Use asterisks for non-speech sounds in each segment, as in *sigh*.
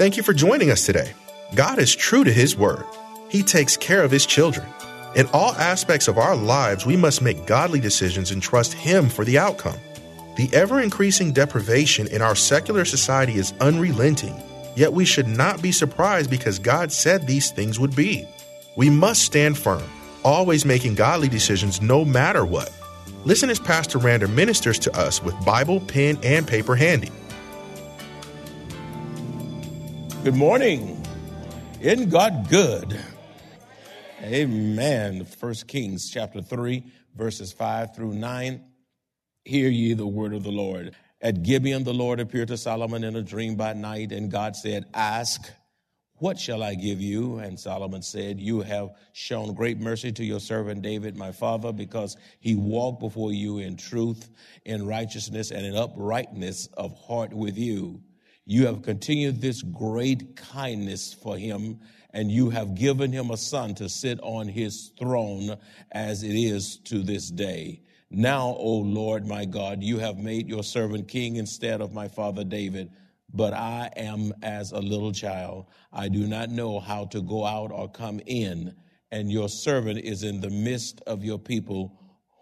Thank you for joining us today. God is true to His word, He takes care of His children. In all aspects of our lives, we must make godly decisions and trust Him for the outcome. The ever increasing deprivation in our secular society is unrelenting, yet we should not be surprised because God said these things would be. We must stand firm, always making godly decisions no matter what. Listen as Pastor Rander ministers to us with Bible, pen, and paper handy. Good morning. Isn't God good? Amen. First Kings chapter 3, verses 5 through 9. Hear ye the word of the Lord. At Gibeon, the Lord appeared to Solomon in a dream by night, and God said, Ask, what shall I give you? And Solomon said, You have shown great mercy to your servant David, my father, because he walked before you in truth, in righteousness, and in uprightness of heart with you. You have continued this great kindness for him and you have given him a son to sit on his throne as it is to this day. Now, O Lord my God, you have made your servant king instead of my father David, but I am as a little child. I do not know how to go out or come in, and your servant is in the midst of your people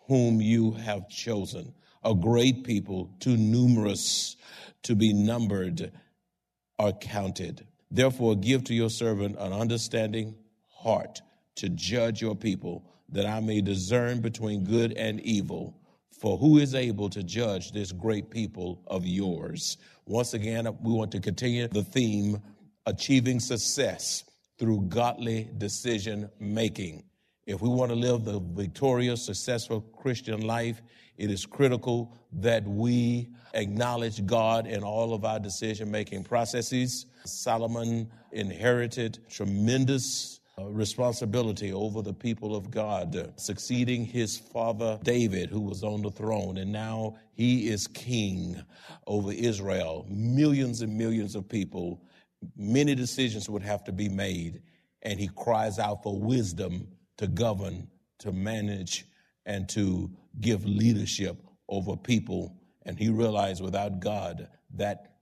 whom you have chosen, a great people, too numerous to be numbered or counted. Therefore, give to your servant an understanding heart to judge your people, that I may discern between good and evil. For who is able to judge this great people of yours? Once again, we want to continue the theme achieving success through godly decision making. If we want to live the victorious, successful Christian life, it is critical that we acknowledge God in all of our decision making processes. Solomon inherited tremendous uh, responsibility over the people of God, succeeding his father David, who was on the throne, and now he is king over Israel. Millions and millions of people, many decisions would have to be made, and he cries out for wisdom to govern, to manage, and to give leadership over people. And he realized without God, that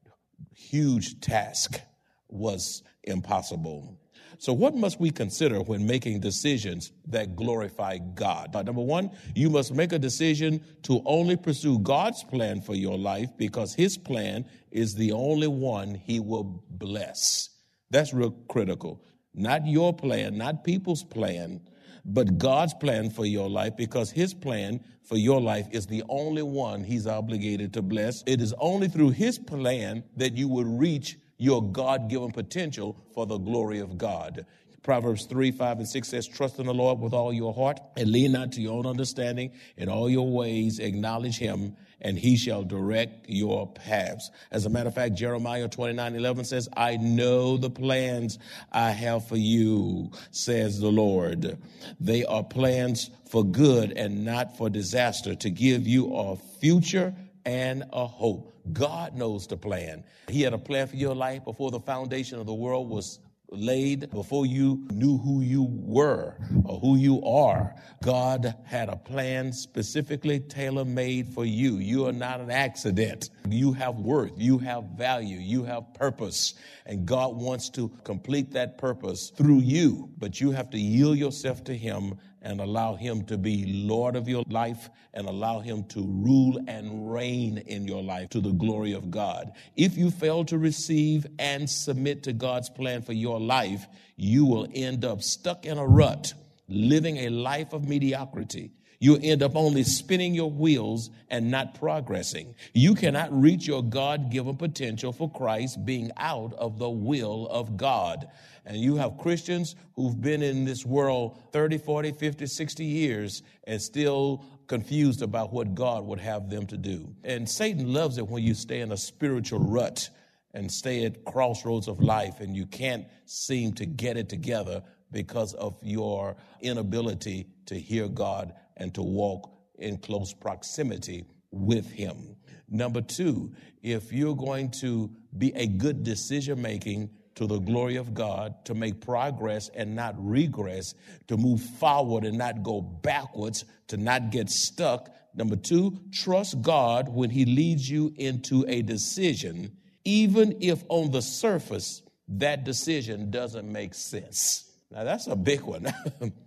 huge task was impossible. So, what must we consider when making decisions that glorify God? Number one, you must make a decision to only pursue God's plan for your life because His plan is the only one He will bless. That's real critical. Not your plan, not people's plan, but God's plan for your life because His plan for your life is the only one He's obligated to bless. It is only through His plan that you will reach your God given potential for the glory of God. Proverbs 3, 5, and 6 says, Trust in the Lord with all your heart and lean not to your own understanding. In all your ways, acknowledge him, and he shall direct your paths. As a matter of fact, Jeremiah 29, 11 says, I know the plans I have for you, says the Lord. They are plans for good and not for disaster, to give you a future and a hope. God knows the plan. He had a plan for your life before the foundation of the world was laid before you knew who you were or who you are. God had a plan specifically tailor made for you. You are not an accident. You have worth, you have value, you have purpose, and God wants to complete that purpose through you. But you have to yield yourself to Him and allow Him to be Lord of your life and allow Him to rule and reign in your life to the glory of God. If you fail to receive and submit to God's plan for your life, you will end up stuck in a rut, living a life of mediocrity. You'll end up only spinning your wheels and not progressing. You cannot reach your God given potential for Christ being out of the will of God. And you have Christians who've been in this world 30, 40, 50, 60 years and still confused about what God would have them to do. And Satan loves it when you stay in a spiritual rut and stay at crossroads of life and you can't seem to get it together because of your inability to hear God and to walk in close proximity with Him. Number two, if you're going to be a good decision making to the glory of God, to make progress and not regress, to move forward and not go backwards, to not get stuck. Number two, trust God when He leads you into a decision, even if on the surface that decision doesn't make sense. Now, that's a big one. *laughs*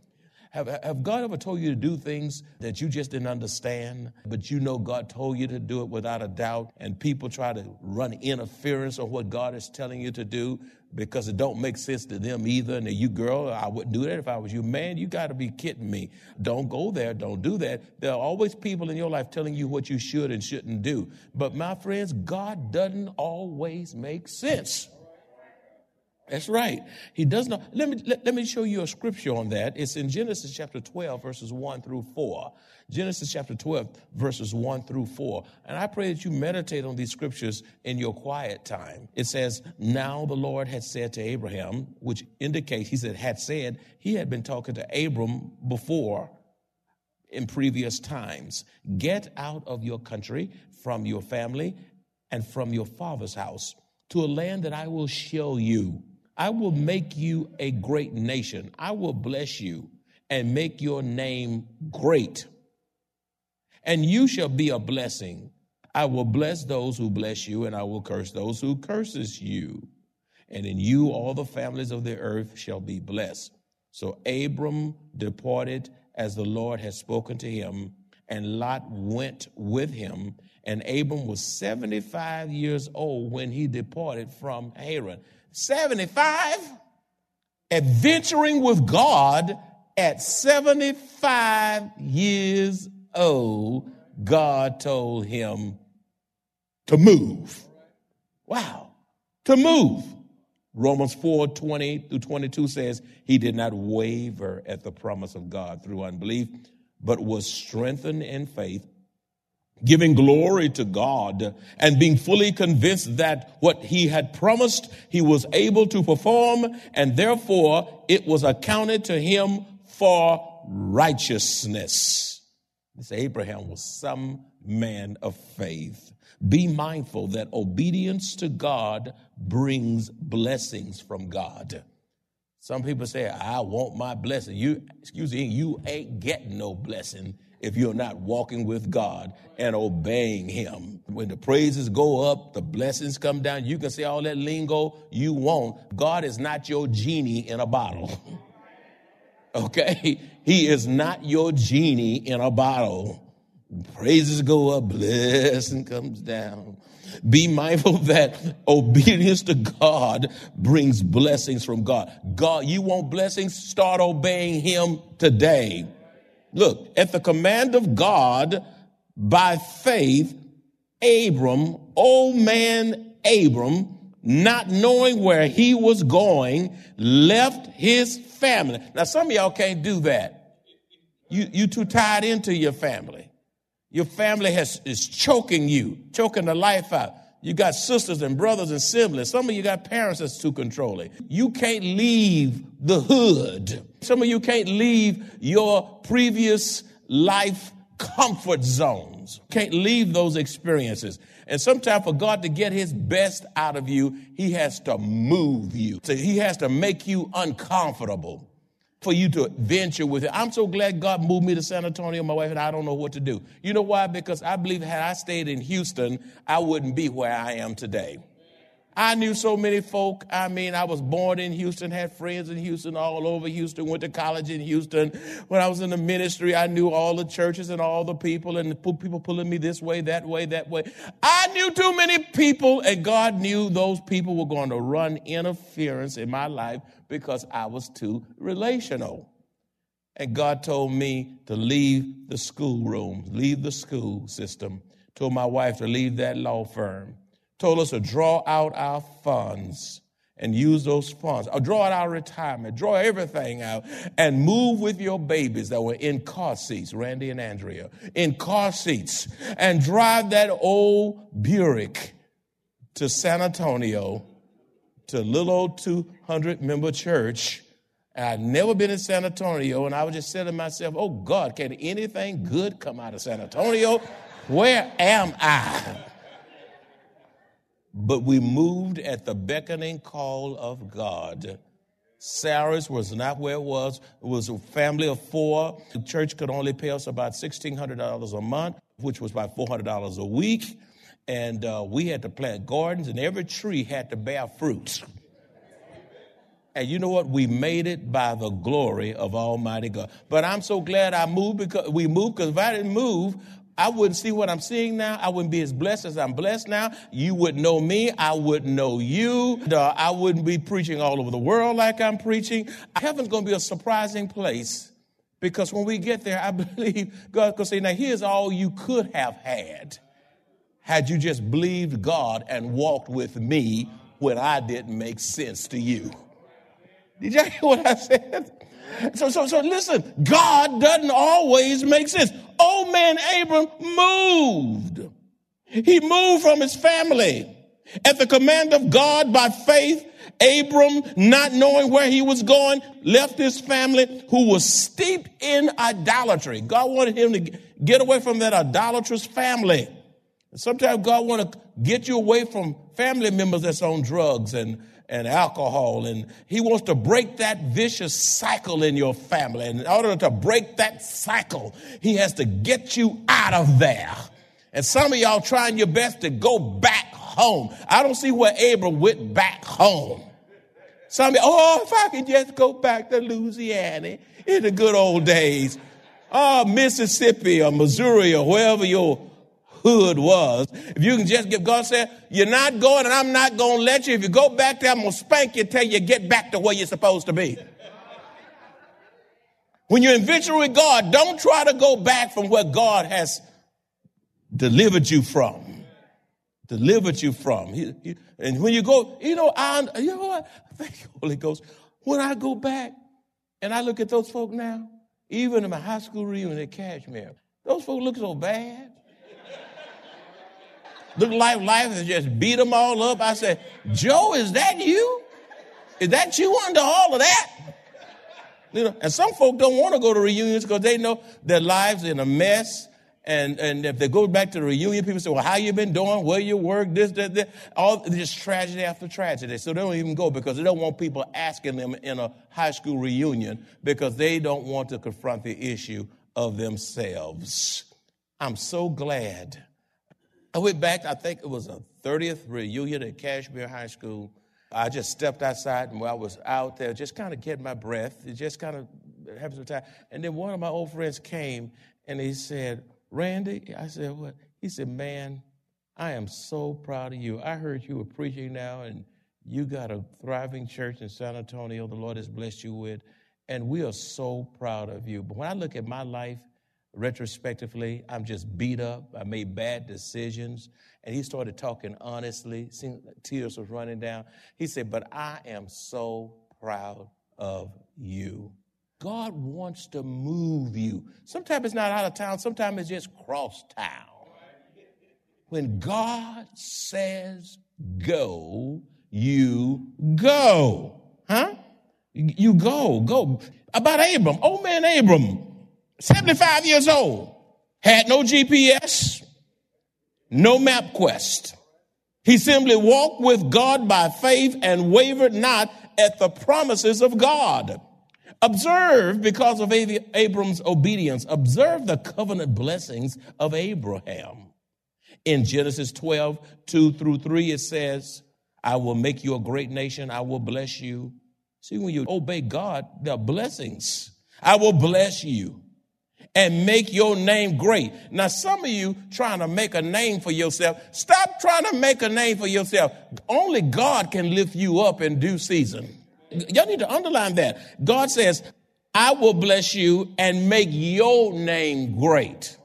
have, have God ever told you to do things that you just didn't understand, but you know God told you to do it without a doubt, and people try to run interference on what God is telling you to do because it don't make sense to them either. And you, girl, I wouldn't do that if I was you. Man, you got to be kidding me. Don't go there. Don't do that. There are always people in your life telling you what you should and shouldn't do. But my friends, God doesn't always make sense. That's right. He does not. Let me, let, let, me show you a scripture on that. It's in Genesis chapter 12, verses 1 through 4. Genesis chapter 12, verses 1 through 4. And I pray that you meditate on these scriptures in your quiet time. It says, Now the Lord had said to Abraham, which indicates, he said, had said, he had been talking to Abram before in previous times. Get out of your country, from your family, and from your father's house to a land that I will show you. I will make you a great nation. I will bless you and make your name great. And you shall be a blessing. I will bless those who bless you, and I will curse those who curses you. And in you all the families of the earth shall be blessed. So Abram departed as the Lord had spoken to him, and Lot went with him. And Abram was 75 years old when he departed from Haran. 75, adventuring with God at 75 years old, God told him to move. Wow, to move. Romans 4 20 through 22 says, He did not waver at the promise of God through unbelief, but was strengthened in faith giving glory to God and being fully convinced that what he had promised he was able to perform and therefore it was accounted to him for righteousness. This Abraham was some man of faith. Be mindful that obedience to God brings blessings from God. Some people say, I want my blessing. You, excuse me, you ain't getting no blessing if you're not walking with God and obeying Him. When the praises go up, the blessings come down, you can say all that lingo you want. God is not your genie in a bottle. *laughs* okay? He is not your genie in a bottle. Praises go up, blessing comes down. Be mindful *laughs* that obedience to God brings blessings from God. God, you want blessings? Start obeying Him today. Look, at the command of God, by faith, Abram, old man Abram, not knowing where he was going, left his family. Now, some of y'all can't do that. You, you too tied into your family. Your family has, is choking you, choking the life out. You got sisters and brothers and siblings. Some of you got parents that's too controlling. You can't leave the hood. Some of you can't leave your previous life comfort zones. Can't leave those experiences. And sometimes for God to get his best out of you, he has to move you. So he has to make you uncomfortable for you to venture with it. I'm so glad God moved me to San Antonio. My wife and I don't know what to do. You know why? Because I believe had I stayed in Houston, I wouldn't be where I am today. I knew so many folk. I mean, I was born in Houston, had friends in Houston, all over Houston, went to college in Houston. When I was in the ministry, I knew all the churches and all the people, and the people pulling me this way, that way, that way. I knew too many people, and God knew those people were going to run interference in my life because I was too relational. And God told me to leave the schoolroom, leave the school system, told my wife to leave that law firm told us to draw out our funds and use those funds, or draw out our retirement, draw everything out, and move with your babies that were in car seats, Randy and Andrea, in car seats, and drive that old Buick to San Antonio to little old 200 member church. I'd never been in San Antonio, and I was just saying to myself, oh God, can anything good come out of San Antonio? Where am I? But we moved at the beckoning call of God. Sarah's was not where it was. It was a family of four. The church could only pay us about $1,600 a month, which was about $400 a week. And uh, we had to plant gardens, and every tree had to bear fruit. And you know what? We made it by the glory of Almighty God. But I'm so glad I moved because we moved because if I didn't move, I wouldn't see what I'm seeing now. I wouldn't be as blessed as I'm blessed now. You wouldn't know me. I wouldn't know you. I wouldn't be preaching all over the world like I'm preaching. Heaven's going to be a surprising place because when we get there, I *laughs* believe going to say, now here's all you could have had had you just believed God and walked with me when I didn't make sense to you. Did you hear what I said? So, so, so listen, God doesn't always make sense. Old man Abram moved. He moved from his family. At the command of God by faith, Abram, not knowing where he was going, left his family who was steeped in idolatry. God wanted him to get away from that idolatrous family. Sometimes God want to get you away from family members that's on drugs and and alcohol. And he wants to break that vicious cycle in your family. And in order to break that cycle, he has to get you out of there. And some of y'all trying your best to go back home. I don't see where Abram went back home. Some of oh, if I could just go back to Louisiana in the good old days. Oh, Mississippi or Missouri or wherever your hood was. If you can just give God said, you're not going and I'm not going to let you. If you go back there, I'm going to spank you till you get back to where you're supposed to be. When you're in victory with God, don't try to go back from where God has delivered you from. Delivered you from. And when you go, you know, I, you know what? *laughs* Thank you, Holy Ghost. When I go back and I look at those folk now, even in my high school reunion at Kashmere, those folk look so bad. Look like life has just beat them all up. I said, Joe, is that you? Is that you under all of that? You know, and some folk don't want to go to reunions because they know their lives in a mess. And, and if they go back to the reunion, people say, well, how you been doing? Where you work? This, that, that. All just tragedy after tragedy. So they don't even go because they don't want people asking them in a high school reunion because they don't want to confront the issue of themselves. I'm so glad I went back, I think it was a 30th reunion at Kashmere High School. I just stepped outside and while I was out there, just kind of getting my breath, just kind of having some time. And then one of my old friends came and he said, Randy, I said, what? He said, man, I am so proud of you. I heard you were preaching now and you got a thriving church in San Antonio the Lord has blessed you with. And we are so proud of you. But when I look at my life, retrospectively, I'm just beat up. I made bad decisions. And he started talking honestly. tears was running down. He said, But I am so proud of you. God wants to move you. Sometimes it's not out of town, sometimes it's just cross town. When God says go, you go. Huh? You go, go. About Abram, old man Abram, 75 years old, had no GPS, no MapQuest. He simply walked with God by faith and wavered not at the promises of God. Observe, because of Abram's obedience, observe the covenant blessings of Abraham. In Genesis 12, 2 through 3, it says, I will make you a great nation. I will bless you. See, when you obey God, there are blessings. I will bless you and make your name great. Now, some of you trying to make a name for yourself, stop trying to make a name for yourself. Only God can lift you up in due season. Y'all need to underline that. God says, I will bless you and make your name great.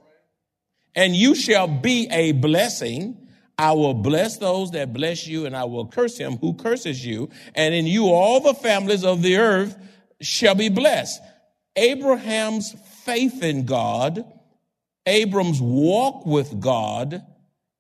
And you shall be a blessing. I will bless those that bless you, and I will curse him who curses you. And in you, all the families of the earth shall be blessed. Abraham's faith in God, Abram's walk with God,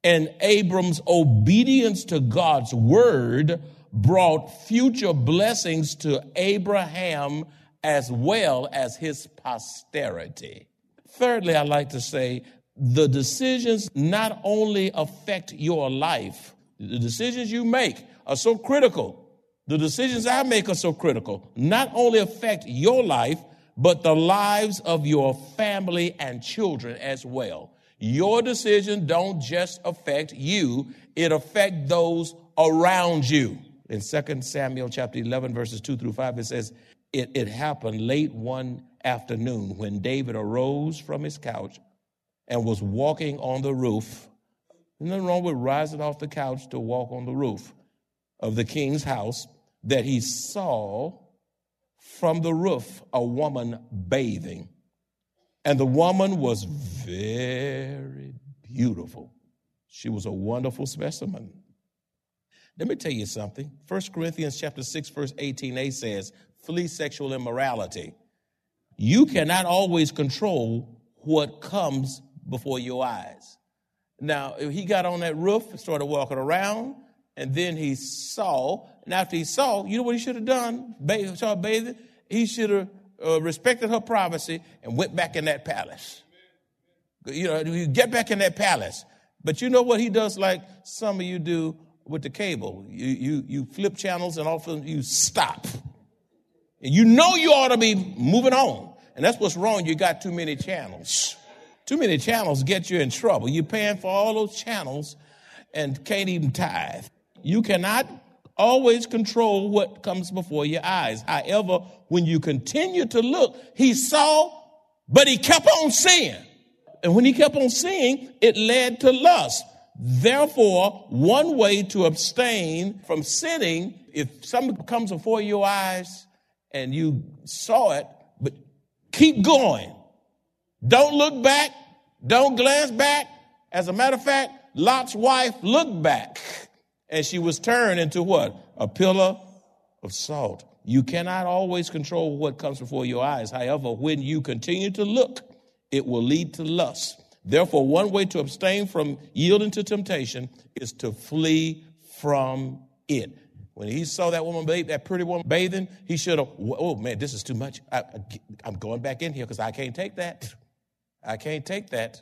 and Abram's obedience to God's word brought future blessings to Abraham as well as his posterity. Thirdly, I'd like to say the decisions not only affect your life, the decisions you make are so critical. The decisions I make are so critical. Not only affect your life, but the lives of your family and children as well. Your decision don't just affect you, it affect those around you. In 2 Samuel chapter 11, verses 2 through 5, it says, it, it happened late one afternoon when David arose from his couch and was walking on the roof. Nothing wrong with rising off the couch to walk on the roof of the king's house that he saw from the roof a woman bathing. And the woman was very beautiful. She was a wonderful specimen. Let me tell you something. 1 Corinthians chapter 6, verse 18a says, flee sexual immorality. You cannot always control what comes before your eyes. Now, he got on that roof started walking around, and then he saw, and after he saw, you know what he should have done? Bathe, started bathing? He should have uh, respected her privacy and went back in that palace. You know, you get back in that palace. But you know what he does like some of you do with the cable? You, you, you flip channels and often you stop. And you know you ought to be moving on. And that's what's wrong. You got too many channels. Too many channels get you in trouble. You're paying for all those channels and can't even tithe. You cannot always control what comes before your eyes. However, when you continue to look, he saw, but he kept on seeing. And when he kept on seeing, it led to lust. Therefore, one way to abstain from sinning, if something comes before your eyes and you saw it, but keep going. Don't look back. Don't glance back. As a matter of fact, Lot's wife looked back and she was turned into what? A pillar of salt. You cannot always control what comes before your eyes. However, when you continue to look, it will lead to lust. Therefore, one way to abstain from yielding to temptation is to flee from it. When he saw that woman bathe, that pretty woman bathing, he should have, oh man, this is too much. I, am going back in here because I can't take that. I can't take that.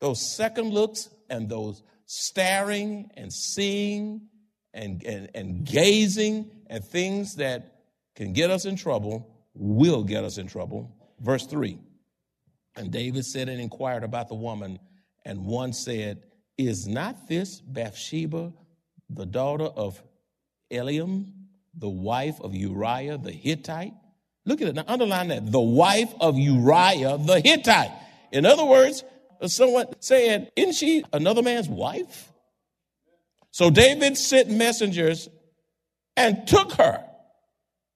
Those second looks and those staring and seeing and, and, and gazing at things that can get us in trouble will get us in trouble. Verse 3 And David said and inquired about the woman, and one said, Is not this Bathsheba, the daughter of Eliam, the wife of Uriah the Hittite? Look at it. Now, underline that. The wife of Uriah the Hittite. In other words, someone saying, Isn't she another man's wife? So David sent messengers and took her.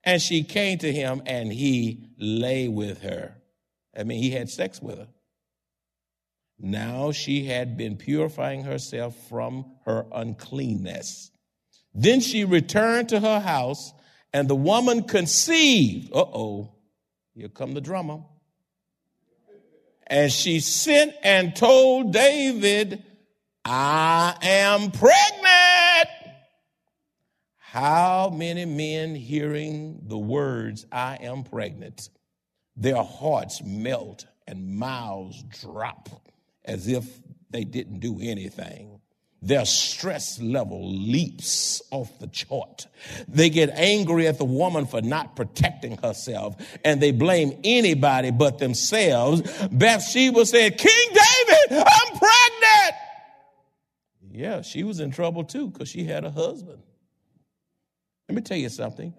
And she came to him and he lay with her. I mean, he had sex with her. Now she had been purifying herself from her uncleanness. Then she returned to her house, and the woman conceived. Uh oh, here come the drummer. And she sent and told David, I am pregnant. How many men hearing the words, I am pregnant, their hearts melt and mouths drop as if they didn't do anything their stress level leaps off the chart. They get angry at the woman for not protecting herself and they blame anybody but themselves. Bathsheba said, King David, I'm pregnant. Yeah, she was in trouble too because she had a husband. Let me tell you something.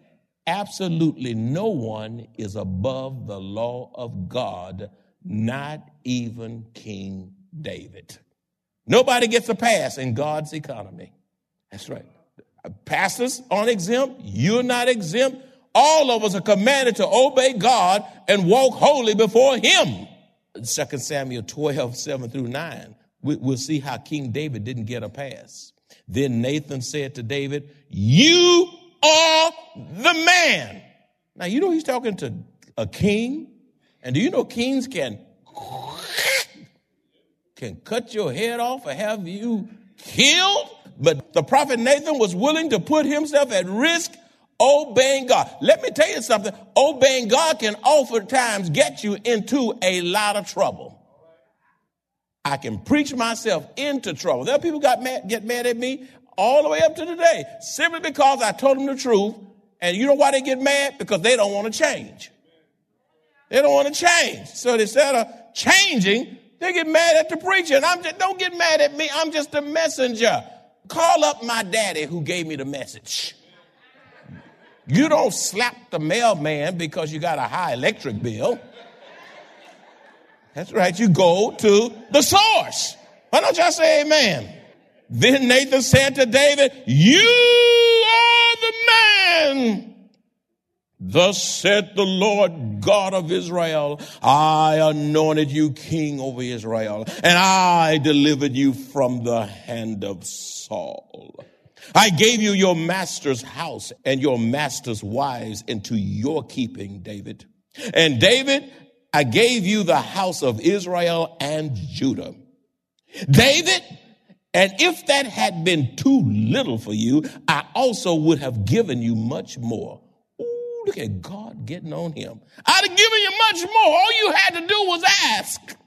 Absolutely no one is above the law of God, not even King David. Nobody gets a pass in God's economy. That's right. Pastors aren't exempt. You're not exempt. All of us are commanded to obey God and walk holy before Him. 2 Samuel 12, 7 through 9. We'll see how King David didn't get a pass. Then Nathan said to David, You are the man. Now, you know he's talking to a king. And do you know kings can can cut your head off or have you killed. But the prophet Nathan was willing to put himself at risk obeying God. Let me tell you something. Obeying God can oftentimes get you into a lot of trouble. I can preach myself into trouble. There are people got mad, get mad at me all the way up to today simply because I told them the truth. And you know why they get mad? Because they don't want to change. They don't want to change. So instead of changing, they get mad at the preacher. And I'm just, don't get mad at me. I'm just a messenger. Call up my daddy who gave me the message. You don't slap the mailman because you got a high electric bill. That's right. You go to the source. Why don't y'all say amen? Then Nathan said to David, You are the man. Thus said the Lord God of Israel, I anointed you king over Israel, and I delivered you from the hand of Saul. I gave you your master's house and your master's wives into your keeping, David. And David, I gave you the house of Israel and Judah. David, and if that had been too little for you, I also would have given you much more. Look at God getting on him. I'd have given you much more. All you had to do was ask.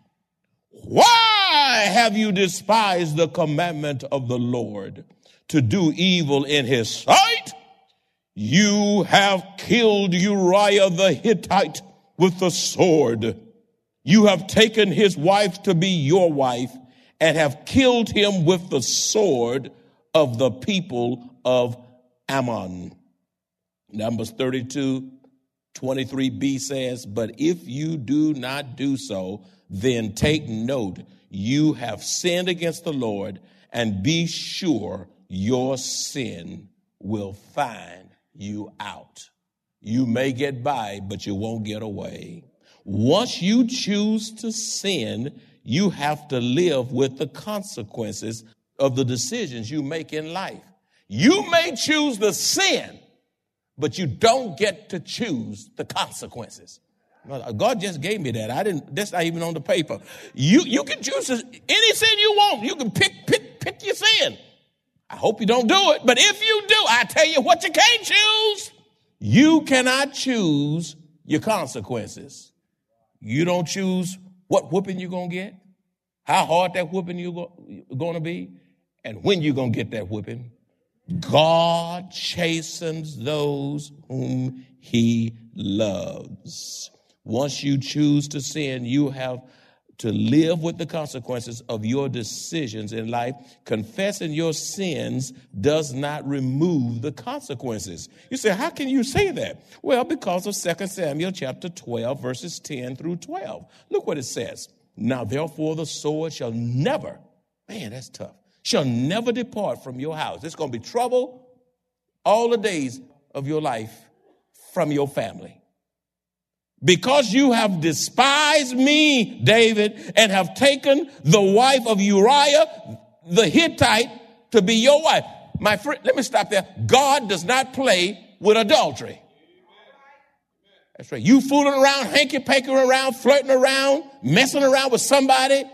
Why have you despised the commandment of the Lord to do evil in his sight? You have killed Uriah the Hittite with the sword. You have taken his wife to be your wife and have killed him with the sword of the people of Ammon. Numbers 32, 23b says, But if you do not do so, then take note, you have sinned against the Lord, and be sure your sin will find you out. You may get by, but you won't get away. Once you choose to sin, you have to live with the consequences of the decisions you make in life. You may choose to sin, but you don't get to choose the consequences. God just gave me that. I didn't, that's not even on the paper. You, you can choose any sin you want. You can pick, pick, pick your sin. I hope you don't do it, but if you do, I tell you what you can't choose. You cannot choose your consequences. You don't choose what whooping you're going to get, how hard that whooping you're going to be, and when you're going to get that whooping. God chastens those whom he loves. Once you choose to sin, you have to live with the consequences of your decisions in life. Confessing your sins does not remove the consequences. You say, how can you say that? Well, because of 2 Samuel chapter 12, verses 10 through 12. Look what it says. Now, therefore, the sword shall never, man, that's tough, shall never depart from your house. It's going to be trouble all the days of your life from your family. Because you have despised me, David, and have taken the wife of Uriah the Hittite to be your wife. My friend, let me stop there. God does not play with adultery. That's right. You fooling around, hanky panky around, flirting around, messing around with somebody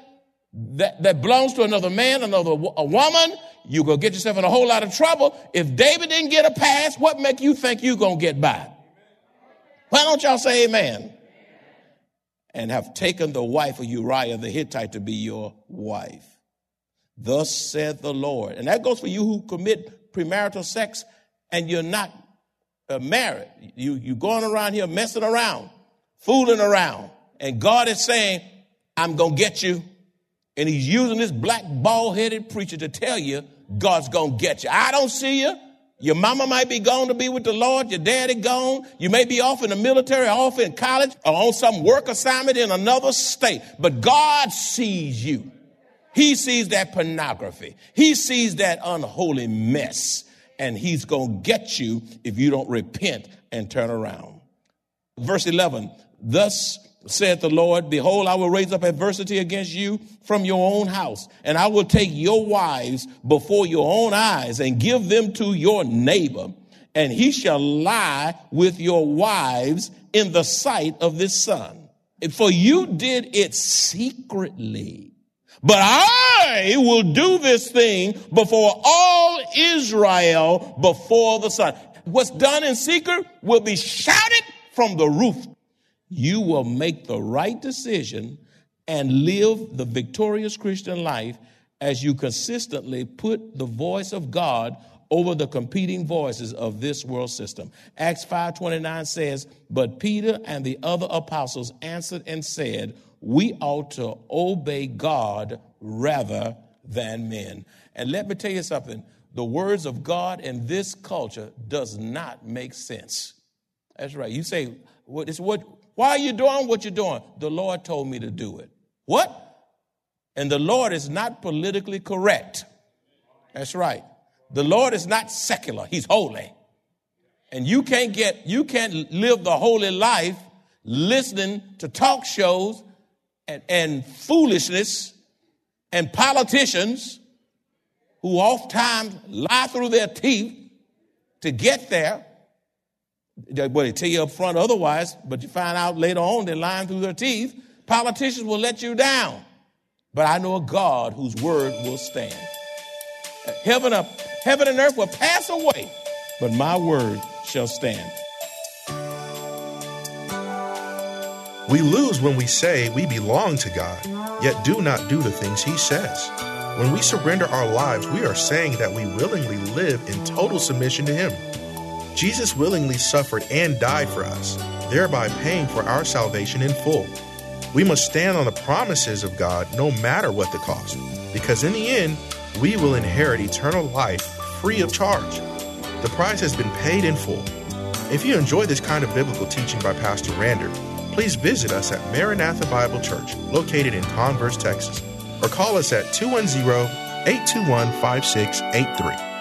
that, that belongs to another man, another a woman, you're going to get yourself in a whole lot of trouble. If David didn't get a pass, what make you think you're going to get by? Why don't y'all say amen? And have taken the wife of Uriah the Hittite to be your wife. Thus saith the Lord. And that goes for you who commit premarital sex and you're not uh, married. You, you're going around here messing around, fooling around. And God is saying, I'm going to get you. And he's using this black bald headed preacher to tell you God's going to get you. I don't see you. Your mama might be gone to be with the Lord. Your daddy gone. You may be off in the military, off in college, or on some work assignment in another state. But God sees you. He sees that pornography. He sees that unholy mess. And he's going to get you if you don't repent and turn around. Verse 11. Thus saith the Lord, behold, I will raise up adversity against you from your own house, and I will take your wives before your own eyes and give them to your neighbor, and he shall lie with your wives in the sight of this sun. For you did it secretly. But I will do this thing before all Israel before the sun. What's done in secret will be shouted from the roof you will make the right decision and live the victorious Christian life as you consistently put the voice of God over the competing voices of this world system. Acts 5:29 says, "But Peter and the other apostles answered and said, we ought to obey God rather than men. And let me tell you something the words of God in this culture does not make sense. That's right. You say, what is what why are you doing what you're doing? The Lord told me to do it. What? And the Lord is not politically correct. That's right. The Lord is not secular. He's holy. And you can't get, you can't live the holy life listening to talk shows and, and foolishness and politicians who oftentimes lie through their teeth to get there. Well, they tell you up front otherwise, but you find out later on they're lying through their teeth. Politicians will let you down. But I know a God whose word will stand. Heaven, up, heaven and earth will pass away, but my word shall stand. We lose when we say we belong to God, yet do not do the things He says. When we surrender our lives, we are saying that we willingly live in total submission to Him. Jesus willingly suffered and died for us, thereby paying for our salvation in full. We must stand on the promises of God no matter what the cost, because in the end, we will inherit eternal life free of charge. The price has been paid in full. If you enjoy this kind of biblical teaching by Pastor Rander, please visit us at Maranatha Bible Church, located in Converse, Texas, or call us at 210 821 5683.